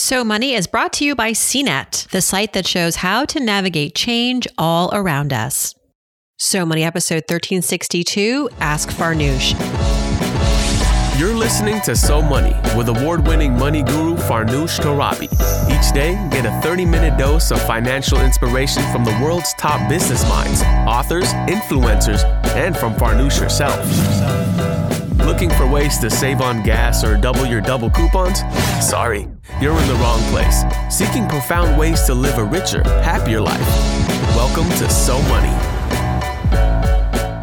So Money is brought to you by CNET, the site that shows how to navigate change all around us. So Money episode 1362 Ask Farnoosh. You're listening to So Money with award winning money guru Farnoosh Torabi. Each day, get a 30 minute dose of financial inspiration from the world's top business minds, authors, influencers, and from Farnoosh herself. Looking for ways to save on gas or double your double coupons? Sorry, you're in the wrong place. Seeking profound ways to live a richer, happier life. Welcome to So Money.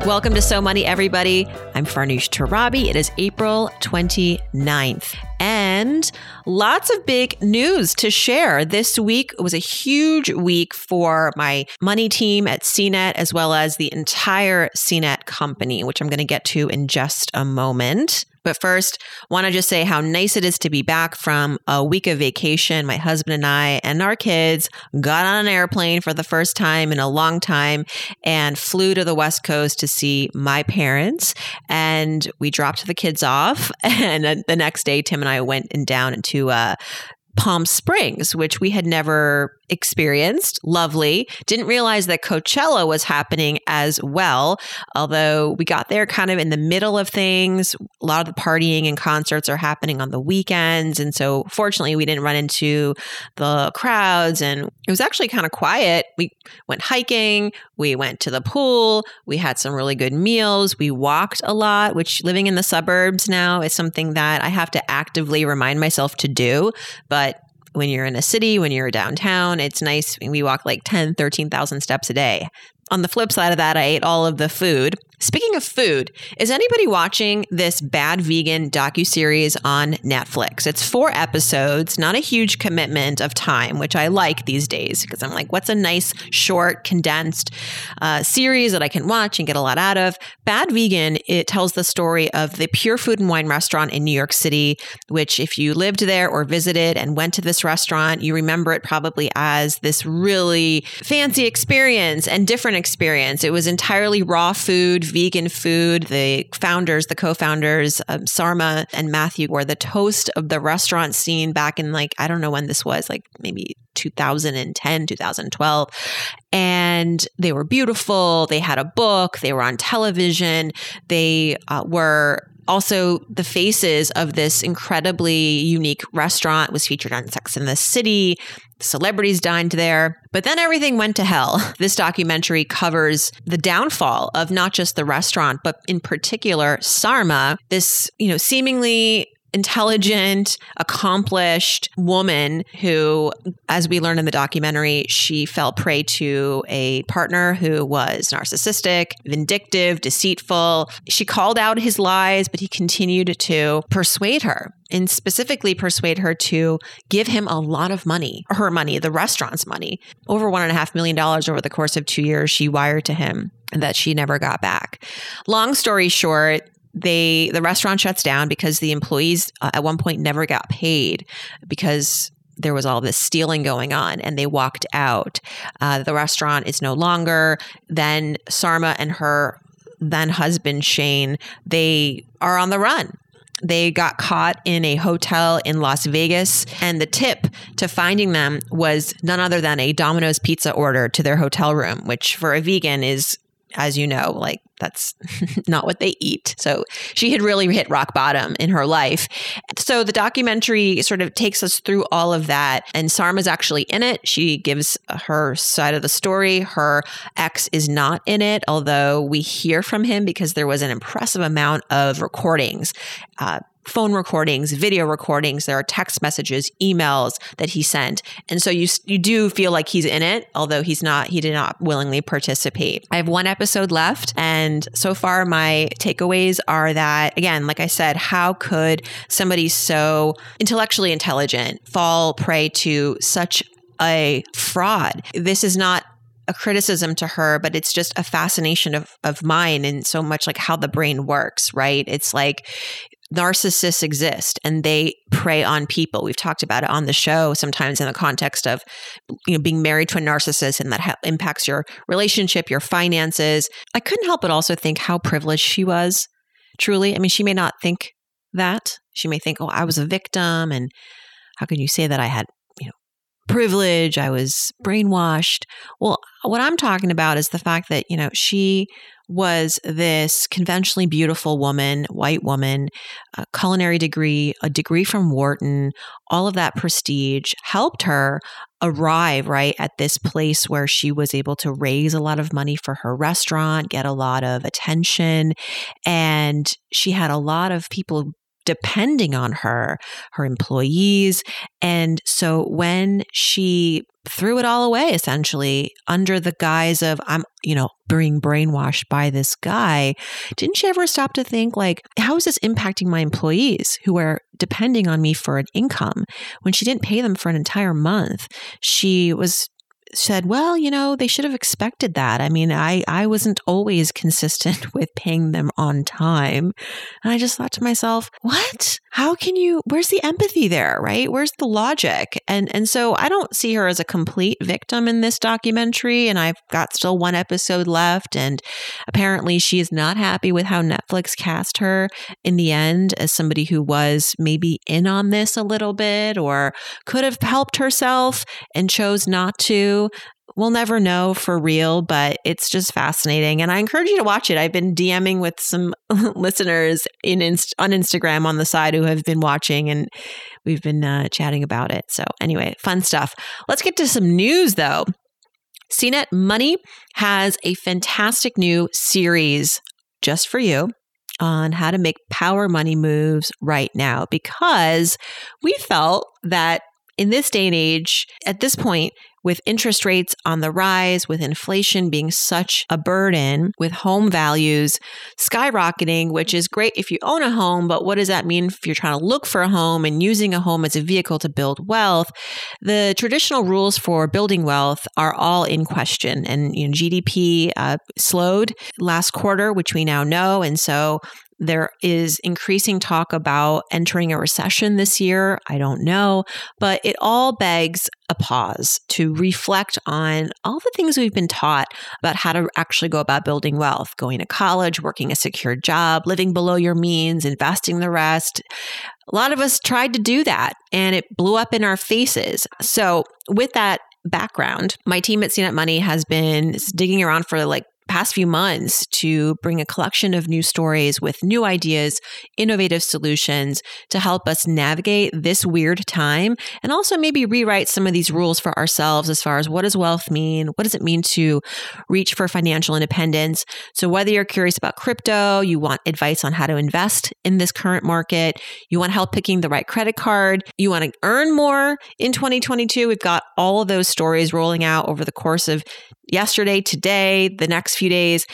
Welcome to So Money, everybody. I'm Farnoosh Torabi. It is April 29th. And lots of big news to share. This week was a huge week for my money team at CNET, as well as the entire CNET company, which I'm going to get to in just a moment. But first, want to just say how nice it is to be back from a week of vacation. My husband and I and our kids got on an airplane for the first time in a long time and flew to the West Coast to see my parents. And we dropped the kids off. And the next day, Tim and I went and down into uh, Palm Springs, which we had never experienced. Lovely. Didn't realize that Coachella was happening as well, although we got there kind of in the middle of things. A lot of the partying and concerts are happening on the weekends. And so, fortunately, we didn't run into the crowds and it was actually kind of quiet. We went hiking, we went to the pool, we had some really good meals, we walked a lot, which living in the suburbs now is something that I have to actively remind myself to do. But when you're in a city, when you're downtown, it's nice. We walk like 10, 13,000 steps a day. On the flip side of that, I ate all of the food Speaking of food, is anybody watching this Bad Vegan docu-series on Netflix? It's four episodes, not a huge commitment of time, which I like these days because I'm like, what's a nice, short, condensed uh, series that I can watch and get a lot out of? Bad Vegan, it tells the story of the Pure Food and Wine restaurant in New York City, which if you lived there or visited and went to this restaurant, you remember it probably as this really fancy experience and different experience. It was entirely raw food, vegan food. The founders, the co-founders, um, Sarma and Matthew were the toast of the restaurant scene back in like, I don't know when this was, like maybe 2010, 2012. And they were beautiful. They had a book. They were on television. They uh, were also the faces of this incredibly unique restaurant was featured on Sex and the City. Celebrities dined there. But then everything went to hell. This documentary covers the downfall of not just the restaurant, but in particular Sarma, this, you know, seemingly intelligent, accomplished woman who, as we learn in the documentary, she fell prey to a partner who was narcissistic, vindictive, deceitful. She called out his lies, but he continued to persuade her and specifically persuade her to give him a lot of money, her money, the restaurant's money, over one and a half million dollars over the course of two years. She wired to him that she never got back. Long story short, they the restaurant shuts down because the employees uh, at one point never got paid because there was all this stealing going on and they walked out. Uh, the restaurant is no longer. Then Sarma and her then husband Shane, they are on the run. They got caught in a hotel in Las Vegas, and the tip to finding them was none other than a Domino's pizza order to their hotel room, which for a vegan is as you know, like that's not what they eat. So she had really hit rock bottom in her life. So the documentary sort of takes us through all of that. And Sarma's actually in it. She gives her side of the story. Her ex is not in it, although we hear from him because there was an impressive amount of recordings. Uh, phone recordings, video recordings, there are text messages, emails that he sent. And so you you do feel like he's in it, although he's not he did not willingly participate. I have one episode left and so far my takeaways are that again, like I said, how could somebody so intellectually intelligent fall prey to such a fraud? This is not a criticism to her, but it's just a fascination of, of mine and so much like how the brain works, right? It's like narcissists exist and they prey on people. We've talked about it on the show sometimes in the context of you know being married to a narcissist and that ha- impacts your relationship, your finances. I couldn't help but also think how privileged she was. Truly, I mean she may not think that. She may think, "Oh, I was a victim and how can you say that I had, you know, privilege, I was brainwashed? Well, what I'm talking about is the fact that, you know, she was this conventionally beautiful woman, white woman, a culinary degree, a degree from Wharton, all of that prestige helped her arrive right at this place where she was able to raise a lot of money for her restaurant, get a lot of attention, and she had a lot of people depending on her, her employees. And so when she threw it all away essentially under the guise of I'm, you know, being brainwashed by this guy, didn't she ever stop to think like, how is this impacting my employees who are depending on me for an income? When she didn't pay them for an entire month, she was said, well, you know, they should have expected that. I mean, I, I wasn't always consistent with paying them on time. And I just thought to myself, what? How can you, where's the empathy there, right? Where's the logic? And, and so I don't see her as a complete victim in this documentary. And I've got still one episode left. And apparently she is not happy with how Netflix cast her in the end as somebody who was maybe in on this a little bit or could have helped herself and chose not to We'll never know for real, but it's just fascinating. And I encourage you to watch it. I've been DMing with some listeners in on Instagram on the side who have been watching, and we've been uh, chatting about it. So, anyway, fun stuff. Let's get to some news though. CNET Money has a fantastic new series just for you on how to make power money moves right now because we felt that in this day and age, at this point, with interest rates on the rise, with inflation being such a burden, with home values skyrocketing, which is great if you own a home, but what does that mean if you're trying to look for a home and using a home as a vehicle to build wealth? The traditional rules for building wealth are all in question, and you know, GDP uh, slowed last quarter, which we now know, and so there is increasing talk about entering a recession this year. I don't know, but it all begs a pause to reflect on all the things we've been taught about how to actually go about building wealth, going to college, working a secure job, living below your means, investing the rest. A lot of us tried to do that and it blew up in our faces. So, with that background, my team at CNET Money has been digging around for like past few months to bring a collection of new stories with new ideas, innovative solutions to help us navigate this weird time and also maybe rewrite some of these rules for ourselves as far as what does wealth mean? What does it mean to reach for financial independence? So whether you're curious about crypto, you want advice on how to invest in this current market, you want help picking the right credit card, you want to earn more in 2022, we've got all of those stories rolling out over the course of yesterday, today, the next few days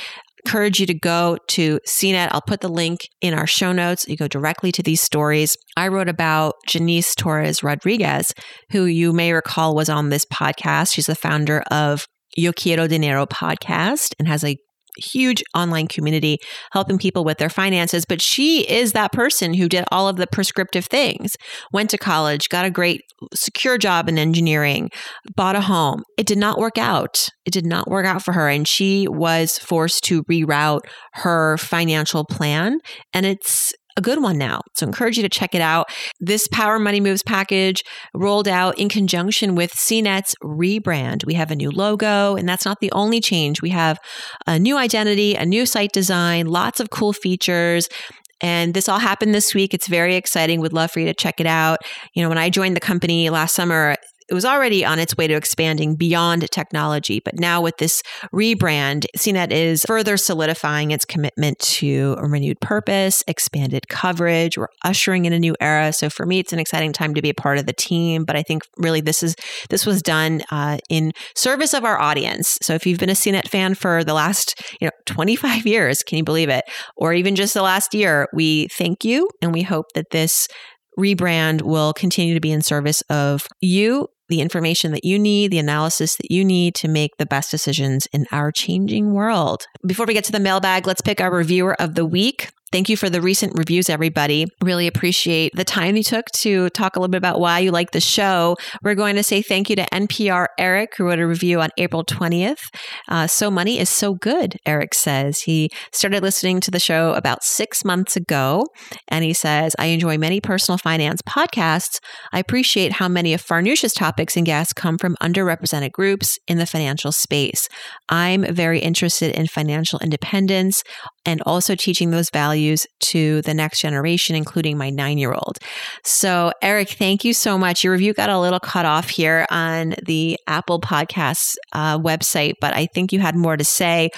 encourage you to go to CNET. I'll put the link in our show notes. You go directly to these stories. I wrote about Jannese Torres Rodriguez, who you may recall was on this podcast. She's the founder of Yo Quiero Dinero podcast and has a huge online community helping people with their finances. But she is that person who did all of the prescriptive things, went to college, got a great secure job in engineering, bought a home. It did not work out. It did not work out for her. And she was forced to reroute her financial plan. And it's a good one now. So I encourage you to check it out. This Power Money Moves package rolled out in conjunction with CNET's rebrand. We have a new logo, and that's not the only change. We have a new identity, a new site design, lots of cool features. And this all happened this week. It's very exciting. Would love for you to check it out. You know, when I joined the company last summer, it was already on its way to expanding beyond technology. But now with this rebrand, CNET is further solidifying its commitment to a renewed purpose, expanded coverage. We're ushering in a new era. So for me, it's an exciting time to be a part of the team. But I think really this is this was done uh, in service of our audience. So if you've been a CNET fan for the last you know 25 years, can you believe it? Or even just the last year, we thank you and we hope that this rebrand will continue to be in service of you the information that you need, the analysis that you need to make the best decisions in our changing world. Before we get to the mailbag, let's pick our reviewer of the week. Thank you for the recent reviews, everybody. Really appreciate the time you took to talk a little bit about why you like the show. We're going to say thank you to NPR Eric, who wrote a review on April 20th. Uh, so Money is so good, Eric says. He started listening to the show about six months ago, and he says, I enjoy many personal finance podcasts. I appreciate how many of Farnoosh's topics and guests come from underrepresented groups in the financial space. I'm very interested in financial independence and also teaching those values to the next generation, including my nine year old. So, Eric, thank you so much. Your review got a little cut off here on the Apple Podcasts uh, website, but I think you had more to say.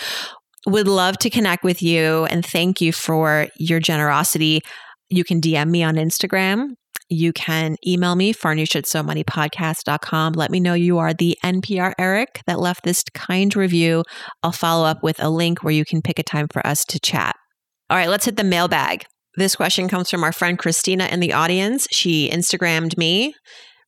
Would love to connect with you and thank you for your generosity. You can DM me on Instagram you can email me, farnoosh at somoneypodcast.com. Let me know you are the NPR Eric that left this kind review. I'll follow up with a link where you can pick a time for us to chat. All right, let's hit the mailbag. This question comes from our friend Christina in the audience. She Instagrammed me,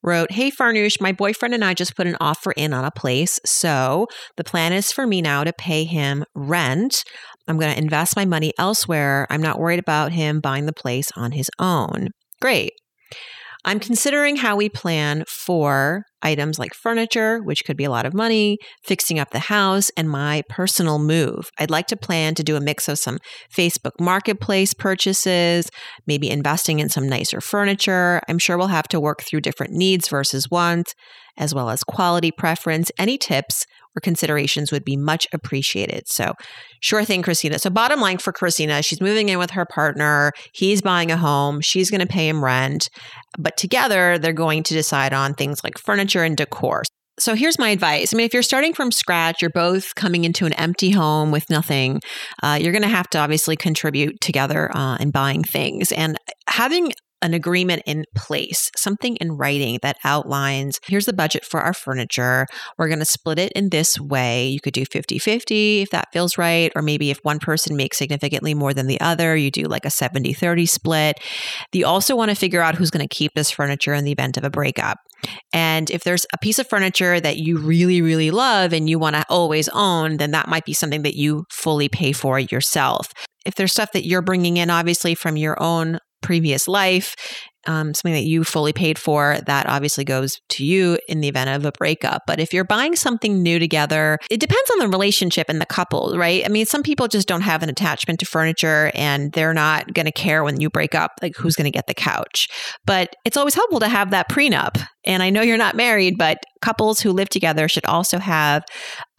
wrote, Hey Farnoosh, my boyfriend and I just put an offer in on a place. So the plan is for me now to pay him rent. I'm going to invest my money elsewhere. I'm not worried about him buying the place on his own. Great. I'm considering how we plan for items like furniture, which could be a lot of money, fixing up the house, and my personal move. I'd like to plan to do a mix of some Facebook marketplace purchases, maybe investing in some nicer furniture. I'm sure we'll have to work through different needs versus wants, as well as quality preference. Any tips or considerations would be much appreciated. So, sure thing, Christina. So, bottom line for Christina, she's moving in with her partner. He's buying a home. She's going to pay him rent. But together, they're going to decide on things like furniture and decor. So here's my advice. I mean, if you're starting from scratch, you're both coming into an empty home with nothing. Uh, you're going to have to obviously contribute together uh, in buying things. And having an agreement in place, something in writing that outlines here's the budget for our furniture. We're going to split it in this way. You could do 50 50 if that feels right. Or maybe if one person makes significantly more than the other, you do like a 70 30 split. You also want to figure out who's going to keep this furniture in the event of a breakup. And if there's a piece of furniture that you really, really love and you want to always own, then that might be something that you fully pay for yourself. If there's stuff that you're bringing in, obviously, from your own previous life, um, something that you fully paid for, that obviously goes to you in the event of a breakup. But if you're buying something new together, it depends on the relationship and the couple, right? I mean, some people just don't have an attachment to furniture and they're not going to care when you break up, like who's going to get the couch. But it's always helpful to have that prenup. And I know you're not married, but couples who live together should also have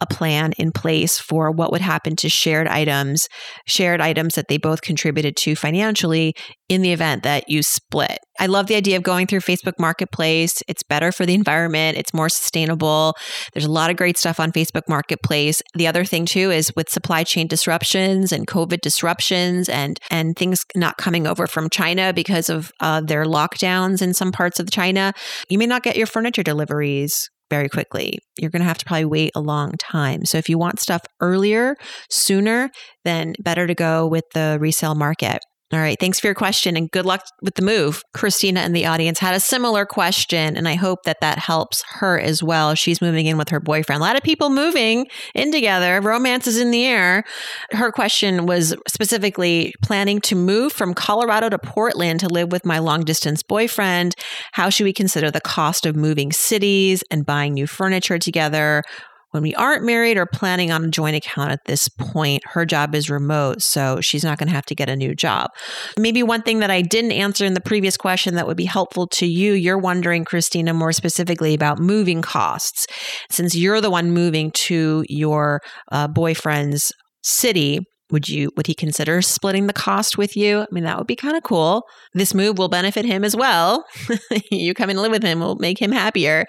a plan in place for what would happen to shared items, shared items that they both contributed to financially in the event that you split. I love the idea of going through Facebook Marketplace. It's better for the environment, it's more sustainable. There's a lot of great stuff on Facebook Marketplace. The other thing too is with supply chain disruptions and COVID disruptions and and things not coming over from China because of uh, their lockdowns in some parts of China, you may not get your furniture deliveries very quickly. You're going to have to probably wait a long time. So if you want stuff earlier, sooner, then better to go with the resale market. All right. Thanks for your question and good luck with the move. Christina in the audience had a similar question, and I hope that that helps her as well. She's moving in with her boyfriend. A lot of people moving in together. Romance is in the air. Her question was specifically planning to move from Colorado to Portland to live with my long distance boyfriend. How should we consider the cost of moving cities and buying new furniture together? When we aren't married or planning on a joint account at this point, her job is remote, so she's not going to have to get a new job. Maybe one thing that I didn't answer in the previous question that would be helpful to you, you're wondering, Christina, more specifically about moving costs. Since you're the one moving to your uh, boyfriend's city, would you would he consider splitting the cost with you? I mean, that would be kind of cool. This move will benefit him as well. you come and live with him will make him happier.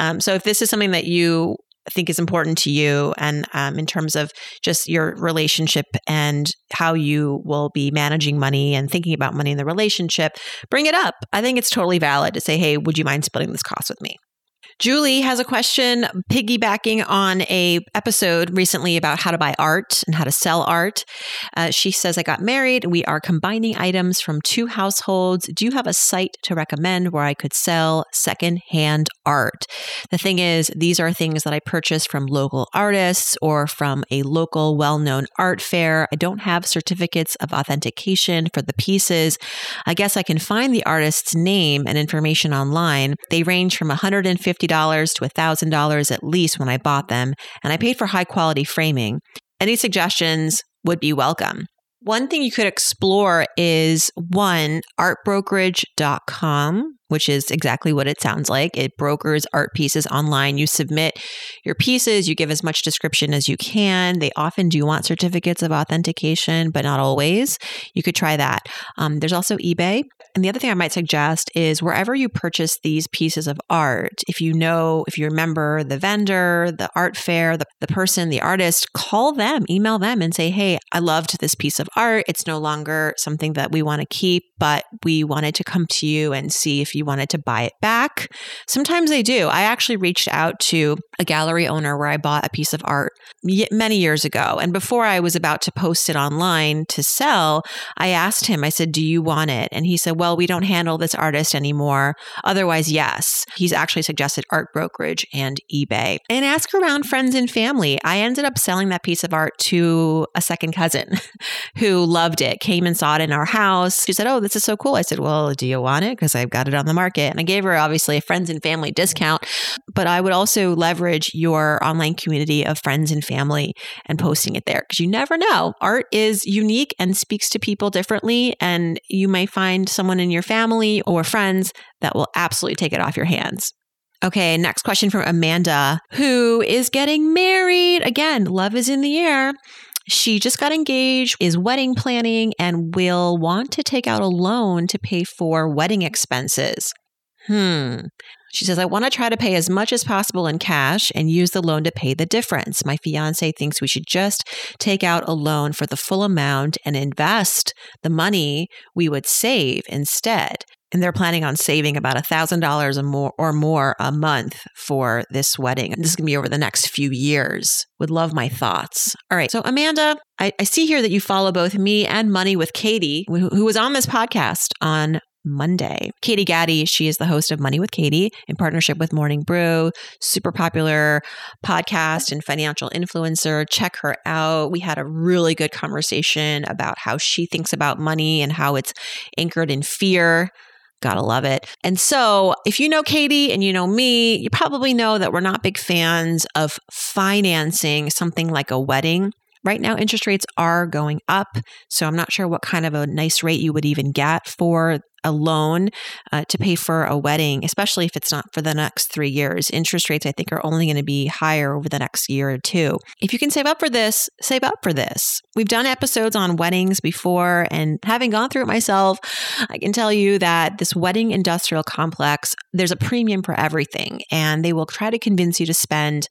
Um, so if this is something that you think is important to you and um, in terms of just your relationship and how you will be managing money and thinking about money in the relationship, bring it up. I think it's totally valid to say, hey, would you mind splitting this cost with me? Julie has a question piggybacking on a episode recently about how to buy art and how to sell art. Uh, she says, I got married. We are combining items from two households. Do you have a site to recommend where I could sell secondhand art? The thing is, these are things that I purchased from local artists or from a local well known art fair. I don't have certificates of authentication for the pieces. I guess I can find the artist's name and information online. They range from 150 $50 to $1,000 at least when I bought them, and I paid for high quality framing. Any suggestions would be welcome. One thing you could explore is one, artbrokerage.com which is exactly what it sounds like. It brokers art pieces online. You submit your pieces, you give as much description as you can. They often do want certificates of authentication, but not always. You could try that. Um, there's also eBay. And the other thing I might suggest is wherever you purchase these pieces of art, if you know, if you remember the vendor, the art fair, the, the person, the artist, call them, email them and say, hey, I loved this piece of art. It's no longer something that we want to keep, but we wanted to come to you and see if you wanted to buy it back. Sometimes they do. I actually reached out to a gallery owner where I bought a piece of art many years ago. And before I was about to post it online to sell, I asked him, I said, Do you want it? And he said, Well, we don't handle this artist anymore. Otherwise, yes. He's actually suggested art brokerage and eBay. And ask around friends and family. I ended up selling that piece of art to a second cousin who loved it, came and saw it in our house. She said, Oh, this is so cool. I said, Well, do you want it? Because I've got it on the market. And I gave her obviously a friends and family discount, but I would also leverage your online community of friends and family and posting it there because you never know. Art is unique and speaks to people differently. And you may find someone in your family or friends that will absolutely take it off your hands. Okay, next question from Amanda, who is getting married. Again, love is in the air. She just got engaged, is wedding planning, and will want to take out a loan to pay for wedding expenses. Hmm. She says, I want to try to pay as much as possible in cash and use the loan to pay the difference. My fiance thinks we should just take out a loan for the full amount and invest the money we would save instead and they're planning on saving about $1,000 or more, or more a month for this wedding. This is going to be over the next few years. Would love my thoughts. All right. So, Amanda, I, I see here that you follow both me and Money with Katie, who, who was on this podcast on Monday. Katie Gatti, she is the host of Money with Katie in partnership with Morning Brew, super popular podcast and financial influencer. Check her out. We had a really good conversation about how she thinks about money and how it's anchored in fear Gotta love it. And so, if you know Katie and you know me, you probably know that we're not big fans of financing something like a wedding. Right now, interest rates are going up. So, I'm not sure what kind of a nice rate you would even get for a loan uh, to pay for a wedding, especially if it's not for the next three years. Interest rates, I think, are only going to be higher over the next year or two. If you can save up for this, save up for this. We've done episodes on weddings before, and having gone through it myself, I can tell you that this wedding industrial complex, there's a premium for everything, and they will try to convince you to spend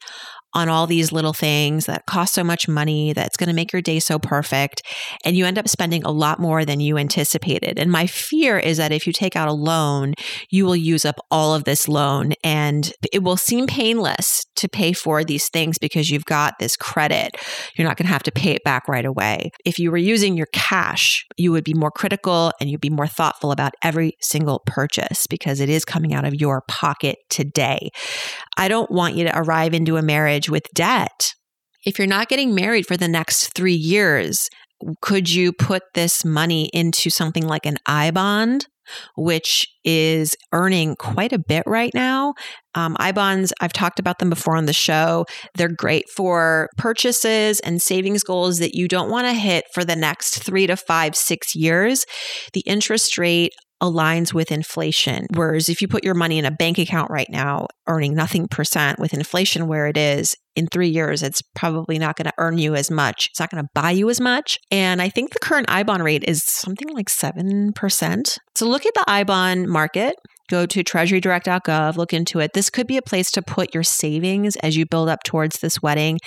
on all these little things that cost so much money that's going to make your day so perfect. And you end up spending a lot more than you anticipated. And my fear is that if you take out a loan, you will use up all of this loan and it will seem painless to pay for these things because you've got this credit. You're not going to have to pay it back right away. If you were using your cash, you would be more critical and you'd be more thoughtful about every single purchase because it is coming out of your pocket today. I don't want you to arrive into a marriage with debt. If you're not getting married for the next three years, could you put this money into something like an I bond, which is earning quite a bit right now? Um, I bonds, I've talked about them before on the show. They're great for purchases and savings goals that you don't want to hit for the next three to five, six years. The interest rate aligns with inflation. Whereas if you put your money in a bank account right now, earning nothing percent with inflation where it is, in three years, it's probably not going to earn you as much. It's not going to buy you as much. And I think the current I bond rate is something like 7%. So look at the I bond market. Go to treasurydirect.gov, look into it. This could be a place to put your savings as you build up towards this wedding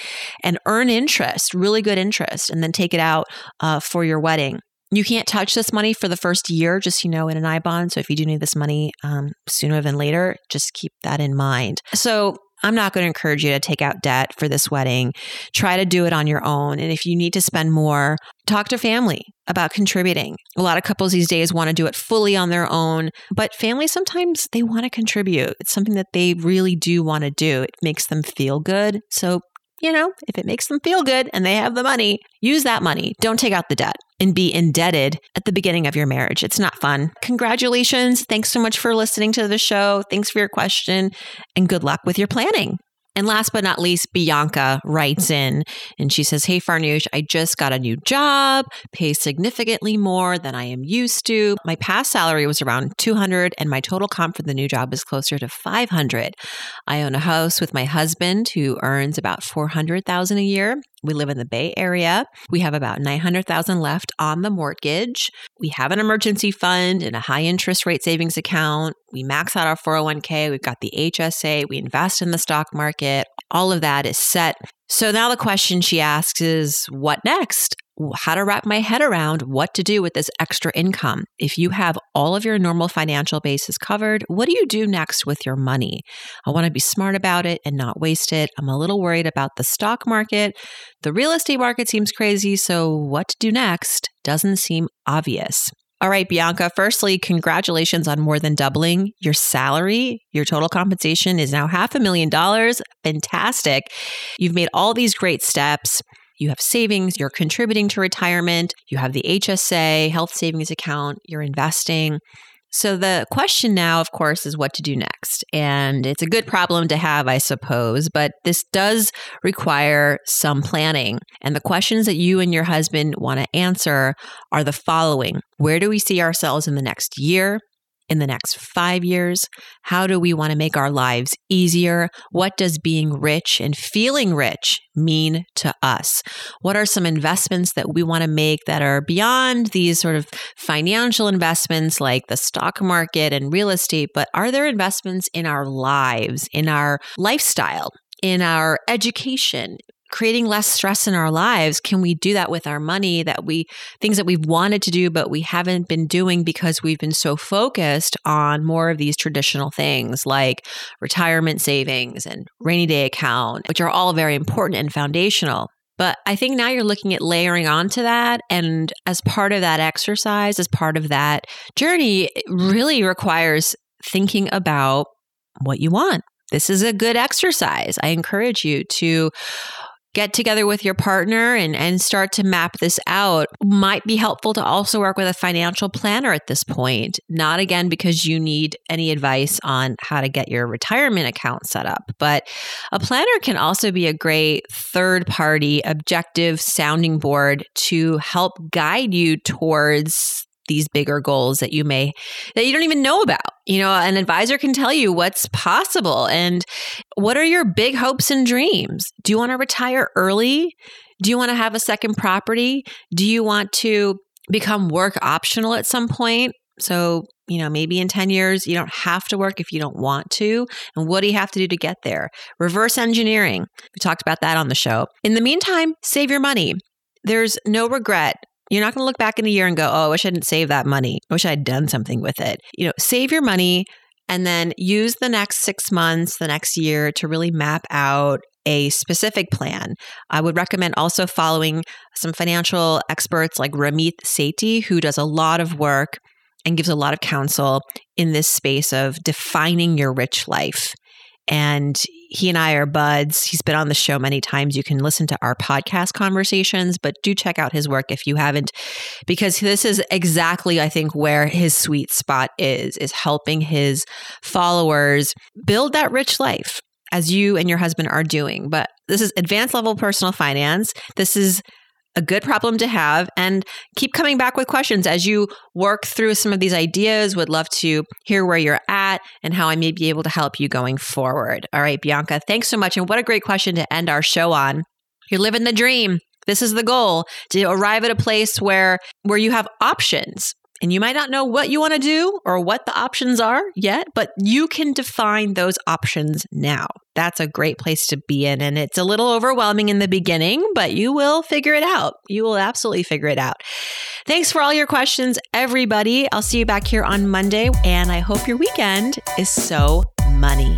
and earn interest, really good interest, and then take it out uh, for your wedding. You can't touch this money for the first year, just you know, in an I bond. So if you do need this money um, sooner than later, just keep that in mind. So I'm not going to encourage you to take out debt for this wedding. Try to do it on your own. And if you need to spend more, talk to family about contributing. A lot of couples these days want to do it fully on their own, but families sometimes they want to contribute. It's something that they really do want to do. It makes them feel good. So you know, if it makes them feel good and they have the money, use that money. Don't take out the debt and be indebted at the beginning of your marriage. It's not fun. Congratulations. Thanks so much for listening to the show. Thanks for your question and good luck with your planning. And last but not least, Bianca writes in and she says, Hey, Farnoosh, I just got a new job, pays significantly more than I am used to. My past salary was around 200 and my total comp for the new job is closer to 500. I own a house with my husband who earns about 400,000 a year. We live in the Bay Area. We have about 900,000 left on the mortgage. We have an emergency fund and a high interest rate savings account. We max out our 401k. We've got the HSA. We invest in the stock market. All of that is set. So now the question she asks is what next? how to wrap my head around what to do with this extra income. If you have all of your normal financial bases covered, what do you do next with your money? I want to be smart about it and not waste it. I'm a little worried about the stock market. The real estate market seems crazy, so what to do next doesn't seem obvious. All right, Bianca, firstly, congratulations on more than doubling your salary. Your total compensation is now half a million dollars. Fantastic. You've made all these great steps you have savings, you're contributing to retirement, you have the HSA, health savings account, you're investing. So the question now, of course, is what to do next. And it's a good problem to have, I suppose, but this does require some planning. And the questions that you and your husband want to answer are the following Where do we see ourselves in the next year? In the next five years? How do we want to make our lives easier? What does being rich and feeling rich mean to us? What are some investments that we want to make that are beyond these sort of financial investments like the stock market and real estate, but are there investments in our lives, in our lifestyle? in our education, creating less stress in our lives can we do that with our money that we things that we've wanted to do but we haven't been doing because we've been so focused on more of these traditional things like retirement savings and rainy day account which are all very important and foundational but I think now you're looking at layering onto that. And as part of that exercise, as part of that journey, really requires thinking about what you want. This is a good exercise. I encourage you to get together with your partner and, and start to map this out might be helpful to also work with a financial planner at this point. Not again because you need any advice on how to get your retirement account set up, but a planner can also be a great third party objective sounding board to help guide you towards these bigger goals that you may that you don't even know about. You know, an advisor can tell you what's possible and what are your big hopes and dreams? Do you want to retire early? Do you want to have a second property? Do you want to become work optional at some point? So, you know, maybe in 10 years, you don't have to work if you don't want to. And what do you have to do to get there? Reverse engineering. We talked about that on the show. In the meantime, save your money. There's no regret you're not going to look back in a year and go, oh, I wish I didn't save that money. I wish I had done something with it. You know, save your money and then use the next six months, the next year to really map out a specific plan. I would recommend also following some financial experts like Ramit Sethi, who does a lot of work and gives a lot of counsel in this space of defining your rich life. And he and I are buds. He's been on the show many times. You can listen to our podcast conversations, but do check out his work if you haven't, because this is exactly, I think, where his sweet spot is, is helping his followers build that rich life as you and your husband are doing. But this is advanced level personal finance. This is a good problem to have and keep coming back with questions as you work through some of these ideas. Would love to hear where you're at and how i may be able to help you going forward. All right bianca thanks so much and what a great question to end our show on. You're living the dream. This is the goal to arrive at a place where where you have options And you might not know what you want to do or what the options are yet, but you can define those options now. That's a great place to be in. And it's a little overwhelming in the beginning, but you will figure it out. You will absolutely figure it out. Thanks for all your questions, everybody. I'll see you back here on Monday, and I hope your weekend is so money.